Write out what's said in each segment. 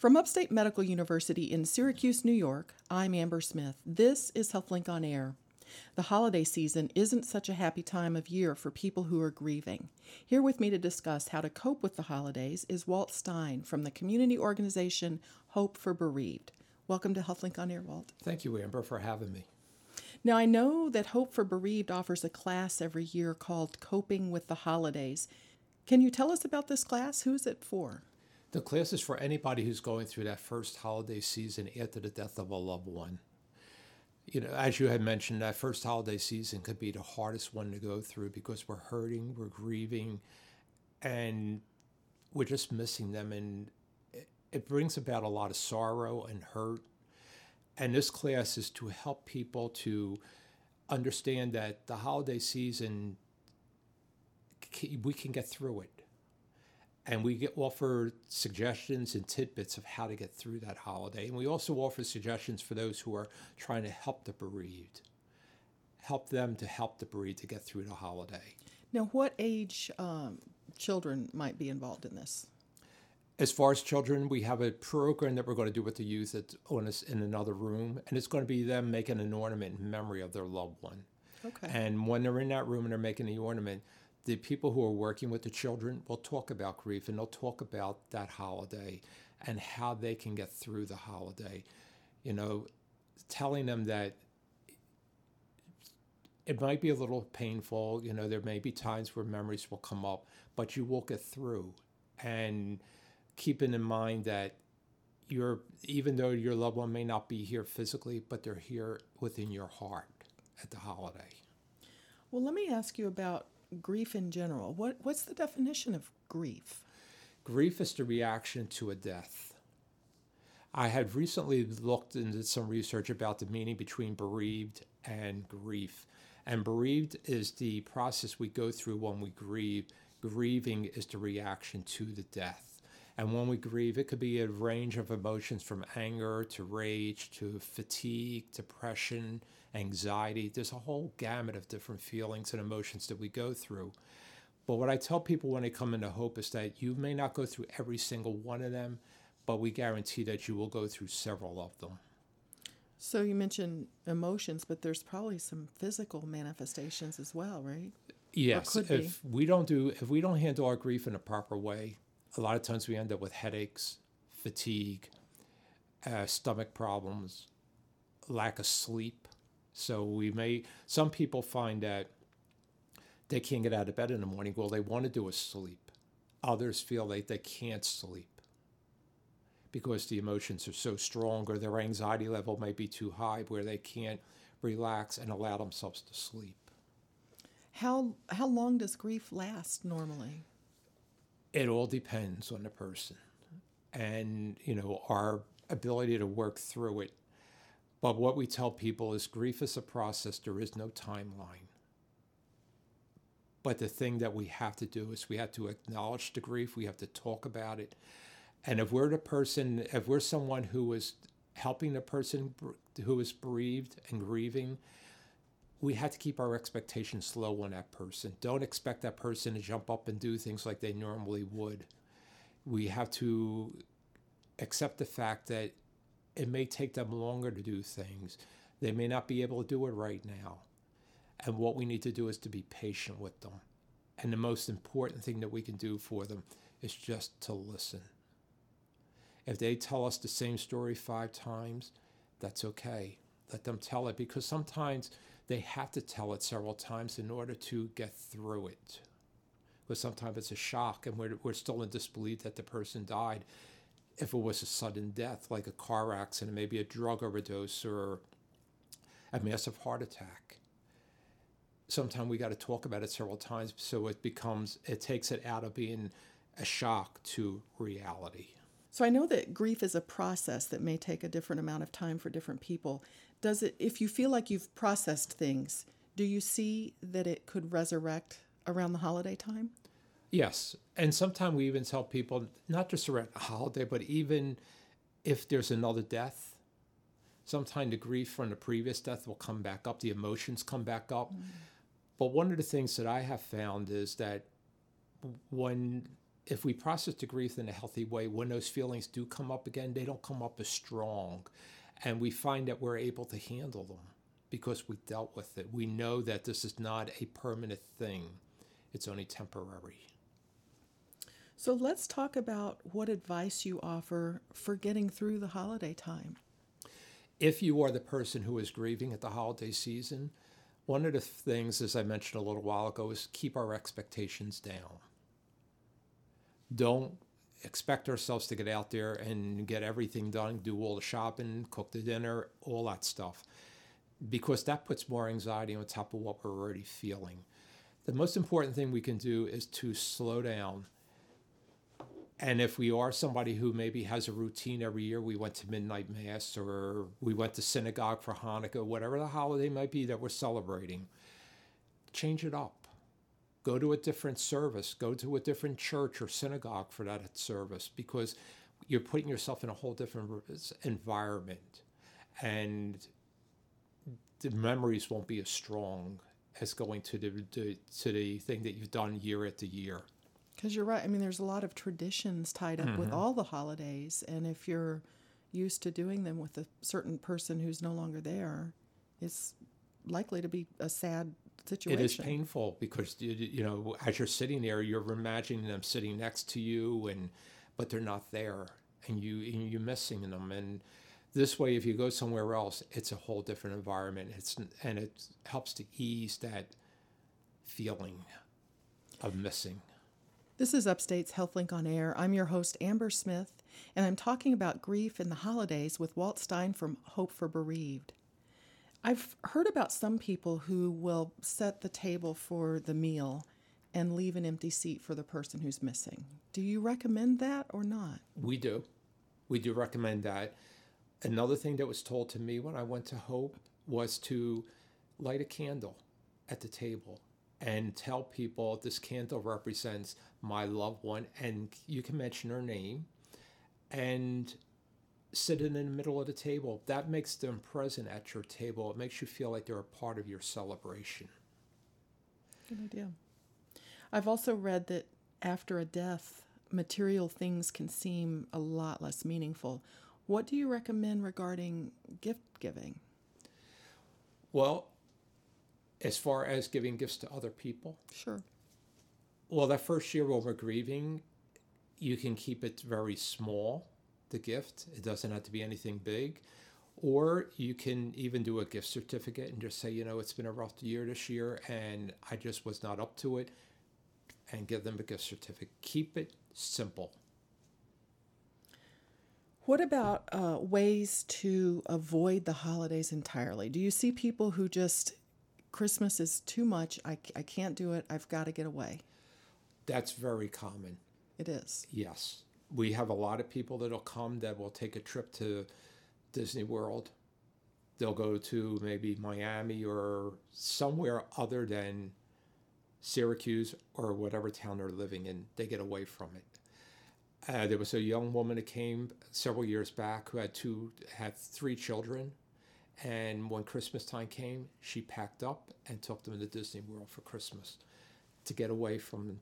From Upstate Medical University in Syracuse, New York, I'm Amber Smith. This is HealthLink on Air. The holiday season isn't such a happy time of year for people who are grieving. Here with me to discuss how to cope with the holidays is Walt Stein from the community organization Hope for Bereaved. Welcome to HealthLink on Air, Walt. Thank you, Amber, for having me. Now, I know that Hope for Bereaved offers a class every year called Coping with the Holidays. Can you tell us about this class? Who is it for? The class is for anybody who's going through that first holiday season after the death of a loved one. You know, as you had mentioned, that first holiday season could be the hardest one to go through because we're hurting, we're grieving, and we're just missing them. And it brings about a lot of sorrow and hurt. And this class is to help people to understand that the holiday season, we can get through it and we get, offer suggestions and tidbits of how to get through that holiday. And we also offer suggestions for those who are trying to help the bereaved, help them to help the bereaved to get through the holiday. Now, what age um, children might be involved in this? As far as children, we have a program that we're going to do with the youth that's on us in another room, and it's going to be them making an ornament in memory of their loved one. Okay. And when they're in that room and they're making the ornament, the people who are working with the children will talk about grief and they'll talk about that holiday and how they can get through the holiday. You know, telling them that it might be a little painful. You know, there may be times where memories will come up, but you will get through. And keeping in mind that you're, even though your loved one may not be here physically, but they're here within your heart at the holiday. Well, let me ask you about grief in general. What what's the definition of grief? Grief is the reaction to a death. I had recently looked into some research about the meaning between bereaved and grief. And bereaved is the process we go through when we grieve. Grieving is the reaction to the death. And when we grieve, it could be a range of emotions from anger to rage to fatigue, depression, anxiety. There's a whole gamut of different feelings and emotions that we go through. But what I tell people when they come into Hope is that you may not go through every single one of them, but we guarantee that you will go through several of them. So you mentioned emotions, but there's probably some physical manifestations as well, right? Yes. If we don't do if we don't handle our grief in a proper way, a lot of times we end up with headaches, fatigue, uh, stomach problems, lack of sleep, so we may, some people find that they can't get out of bed in the morning. Well, they want to do a sleep. Others feel like they can't sleep because the emotions are so strong or their anxiety level may be too high where they can't relax and allow themselves to sleep. How, how long does grief last normally? It all depends on the person and, you know, our ability to work through it but what we tell people is grief is a process, there is no timeline. But the thing that we have to do is we have to acknowledge the grief, we have to talk about it. And if we're the person, if we're someone who is helping the person who is bereaved and grieving, we have to keep our expectations low on that person. Don't expect that person to jump up and do things like they normally would. We have to accept the fact that it may take them longer to do things. They may not be able to do it right now. And what we need to do is to be patient with them. And the most important thing that we can do for them is just to listen. If they tell us the same story five times, that's okay. Let them tell it because sometimes they have to tell it several times in order to get through it. Because sometimes it's a shock and we're, we're still in disbelief that the person died if it was a sudden death, like a car accident, maybe a drug overdose or a massive heart attack. Sometimes we got to talk about it several times so it becomes, it takes it out of being a shock to reality. So I know that grief is a process that may take a different amount of time for different people. Does it, if you feel like you've processed things, do you see that it could resurrect around the holiday time? Yes. And sometimes we even tell people not just around a holiday, but even if there's another death, sometimes the grief from the previous death will come back up, the emotions come back up. Mm. But one of the things that I have found is that when if we process the grief in a healthy way, when those feelings do come up again, they don't come up as strong. And we find that we're able to handle them because we dealt with it. We know that this is not a permanent thing, it's only temporary. So let's talk about what advice you offer for getting through the holiday time. If you are the person who is grieving at the holiday season, one of the things, as I mentioned a little while ago, is keep our expectations down. Don't expect ourselves to get out there and get everything done, do all the shopping, cook the dinner, all that stuff, because that puts more anxiety on top of what we're already feeling. The most important thing we can do is to slow down and if we are somebody who maybe has a routine every year, we went to midnight mass or we went to synagogue for Hanukkah, whatever the holiday might be that we're celebrating, change it up. Go to a different service, go to a different church or synagogue for that service because you're putting yourself in a whole different environment. And the memories won't be as strong as going to the, the to the thing that you've done year after year. Because you're right. I mean, there's a lot of traditions tied up mm-hmm. with all the holidays. And if you're used to doing them with a certain person who's no longer there, it's likely to be a sad situation. It is painful because, you, you know, as you're sitting there, you're imagining them sitting next to you, and but they're not there. And, you, and you're missing them. And this way, if you go somewhere else, it's a whole different environment. It's, and it helps to ease that feeling of missing. This is Upstate's HealthLink on Air. I'm your host, Amber Smith, and I'm talking about grief in the holidays with Walt Stein from Hope for Bereaved. I've heard about some people who will set the table for the meal and leave an empty seat for the person who's missing. Do you recommend that or not? We do. We do recommend that. Another thing that was told to me when I went to Hope was to light a candle at the table and tell people this candle represents my loved one, and you can mention her name, and sit in the middle of the table. That makes them present at your table. It makes you feel like they're a part of your celebration. Good idea. I've also read that after a death, material things can seem a lot less meaningful. What do you recommend regarding gift giving? Well, as far as giving gifts to other people, sure. Well, that first year while we're grieving, you can keep it very small, the gift. It doesn't have to be anything big. Or you can even do a gift certificate and just say, you know, it's been a rough year this year and I just was not up to it, and give them a gift certificate. Keep it simple. What about uh, ways to avoid the holidays entirely? Do you see people who just, Christmas is too much, I, I can't do it, I've got to get away? That's very common. It is. Yes. We have a lot of people that'll come that will take a trip to Disney World. They'll go to maybe Miami or somewhere other than Syracuse or whatever town they're living in. They get away from it. Uh, there was a young woman that came several years back who had two, had three children, and when Christmas time came, she packed up and took them to Disney World for Christmas to get away from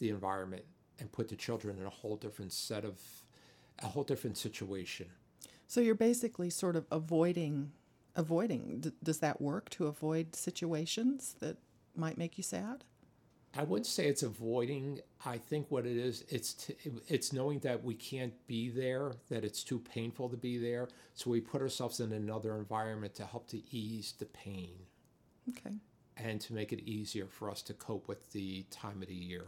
the environment and put the children in a whole different set of a whole different situation. So you're basically sort of avoiding avoiding. D- does that work to avoid situations that might make you sad? I wouldn't say it's avoiding. I think what it is, it's t- it's knowing that we can't be there, that it's too painful to be there, so we put ourselves in another environment to help to ease the pain. Okay. And to make it easier for us to cope with the time of the year.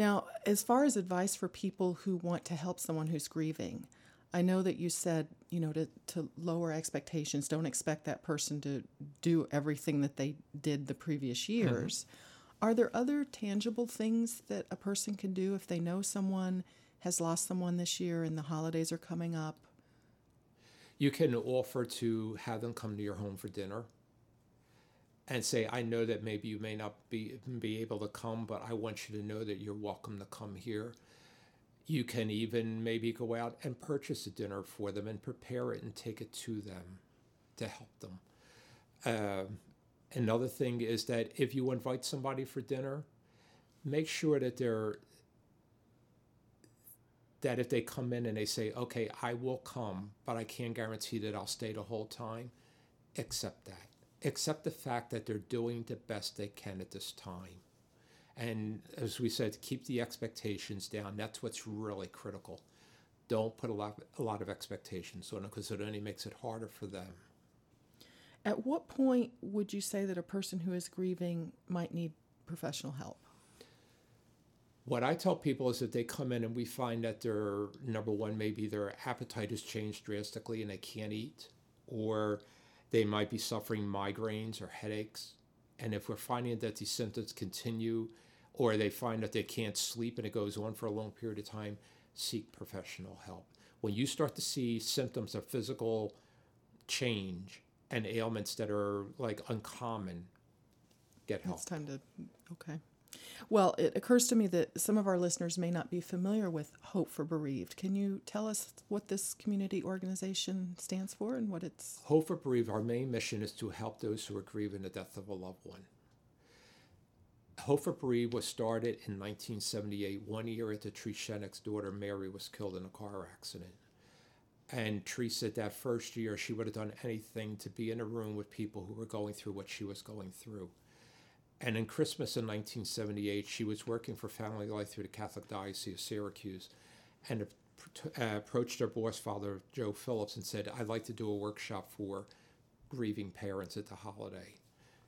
Now, as far as advice for people who want to help someone who's grieving, I know that you said, you know, to, to lower expectations, don't expect that person to do everything that they did the previous mm-hmm. years. Mm-hmm. Are there other tangible things that a person can do if they know someone has lost someone this year and the holidays are coming up? You can offer to have them come to your home for dinner and say, I know that maybe you may not be, be able to come, but I want you to know that you're welcome to come here. You can even maybe go out and purchase a dinner for them and prepare it and take it to them to help them. Uh, another thing is that if you invite somebody for dinner, make sure that they're that if they come in and they say, okay, I will come, but I can't guarantee that I'll stay the whole time, accept that. Accept the fact that they're doing the best they can at this time. And as we said, keep the expectations down. That's what's really critical. Don't put a lot, a lot of expectations on it because it only makes it harder for them. At what point would you say that a person who is grieving might need professional help? What I tell people is that they come in and we find that their number one, maybe their appetite has changed drastically and they can't eat, or they might be suffering migraines or headaches. And if we're finding that these symptoms continue, or they find that they can't sleep and it goes on for a long period of time, seek professional help. When you start to see symptoms of physical change and ailments that are like uncommon, get help. It's time to, okay. Well, it occurs to me that some of our listeners may not be familiar with Hope for Bereaved. Can you tell us what this community organization stands for and what it's? Hope for Bereaved, our main mission is to help those who are grieving the death of a loved one. Hope for Bereaved was started in 1978, one year after Tree Schoeneck's daughter Mary was killed in a car accident. And Tree said that first year she would have done anything to be in a room with people who were going through what she was going through. And in Christmas in 1978, she was working for Family Life through the Catholic Diocese of Syracuse and uh, approached her boss, Father Joe Phillips, and said, I'd like to do a workshop for grieving parents at the holiday.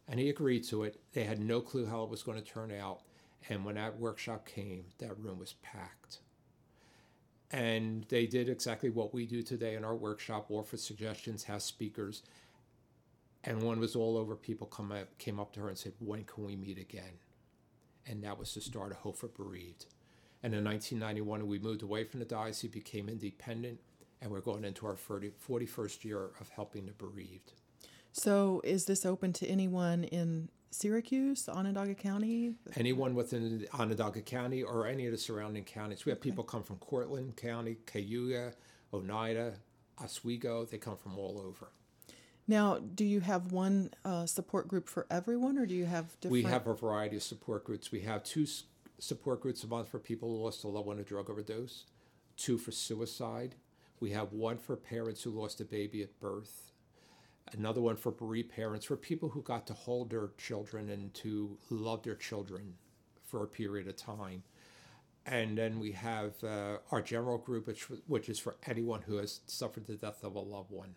And he agreed to it. They had no clue how it was going to turn out. And when that workshop came, that room was packed. And they did exactly what we do today in our workshop offer suggestions, have speakers, and one was all over. People come up, came up to her and said, "When can we meet again?" And that was the start of Hope for Bereaved. And in 1991, we moved away from the diocese, became independent, and we're going into our 30, 41st year of helping the bereaved. So, is this open to anyone in Syracuse, Onondaga County? Anyone within Onondaga County or any of the surrounding counties. We have okay. people come from Cortland County, Cayuga, Oneida, Oswego. They come from all over. Now, do you have one uh, support group for everyone, or do you have different? We have a variety of support groups. We have two s- support groups a month for people who lost a loved one to drug overdose, two for suicide. We have one for parents who lost a baby at birth, another one for bereaved parents, for people who got to hold their children and to love their children for a period of time. And then we have uh, our general group, which, which is for anyone who has suffered the death of a loved one.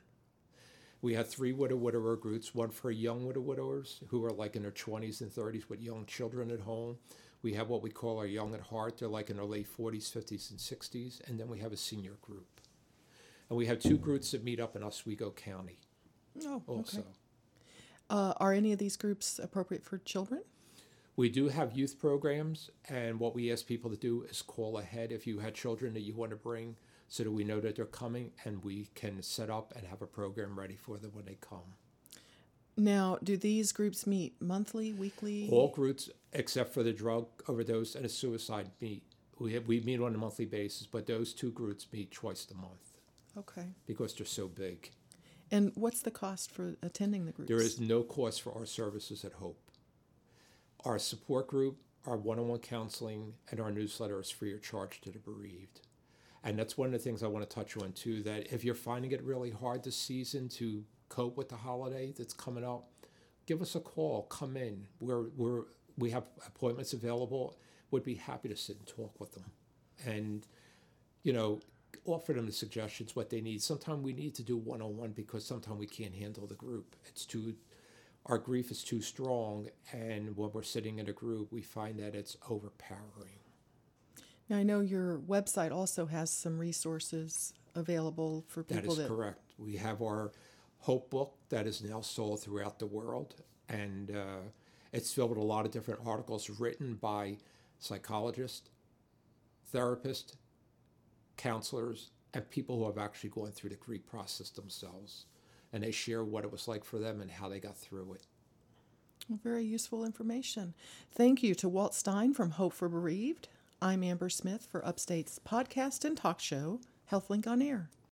We had three widow widower groups, one for young widow widowers who are like in their 20s and 30s with young children at home. We have what we call our young at heart. They're like in their late 40s, 50s, and 60s. And then we have a senior group. And we have two groups that meet up in Oswego County. Oh, also. Okay. Uh, are any of these groups appropriate for children? We do have youth programs, and what we ask people to do is call ahead if you had children that you want to bring so that we know that they're coming and we can set up and have a program ready for them when they come. Now, do these groups meet monthly, weekly? All groups except for the drug overdose and a suicide meet. We have, we meet on a monthly basis, but those two groups meet twice a month. Okay. Because they're so big. And what's the cost for attending the groups? There is no cost for our services at Hope. Our support group, our one-on-one counseling, and our newsletter is free of charge to the bereaved. And that's one of the things I want to touch on too. That if you're finding it really hard this season to cope with the holiday that's coming up, give us a call. Come in. We're we're we have appointments available. Would be happy to sit and talk with them, and you know offer them the suggestions what they need. Sometimes we need to do one on one because sometimes we can't handle the group. It's too our grief is too strong, and when we're sitting in a group, we find that it's overpowering. Now, I know your website also has some resources available for people that is that... correct. We have our Hope book that is now sold throughout the world, and uh, it's filled with a lot of different articles written by psychologists, therapists, counselors, and people who have actually gone through the grief process themselves. And they share what it was like for them and how they got through it. Well, very useful information. Thank you to Walt Stein from Hope for Bereaved. I'm Amber Smith for Upstate's podcast and talk show, HealthLink on Air.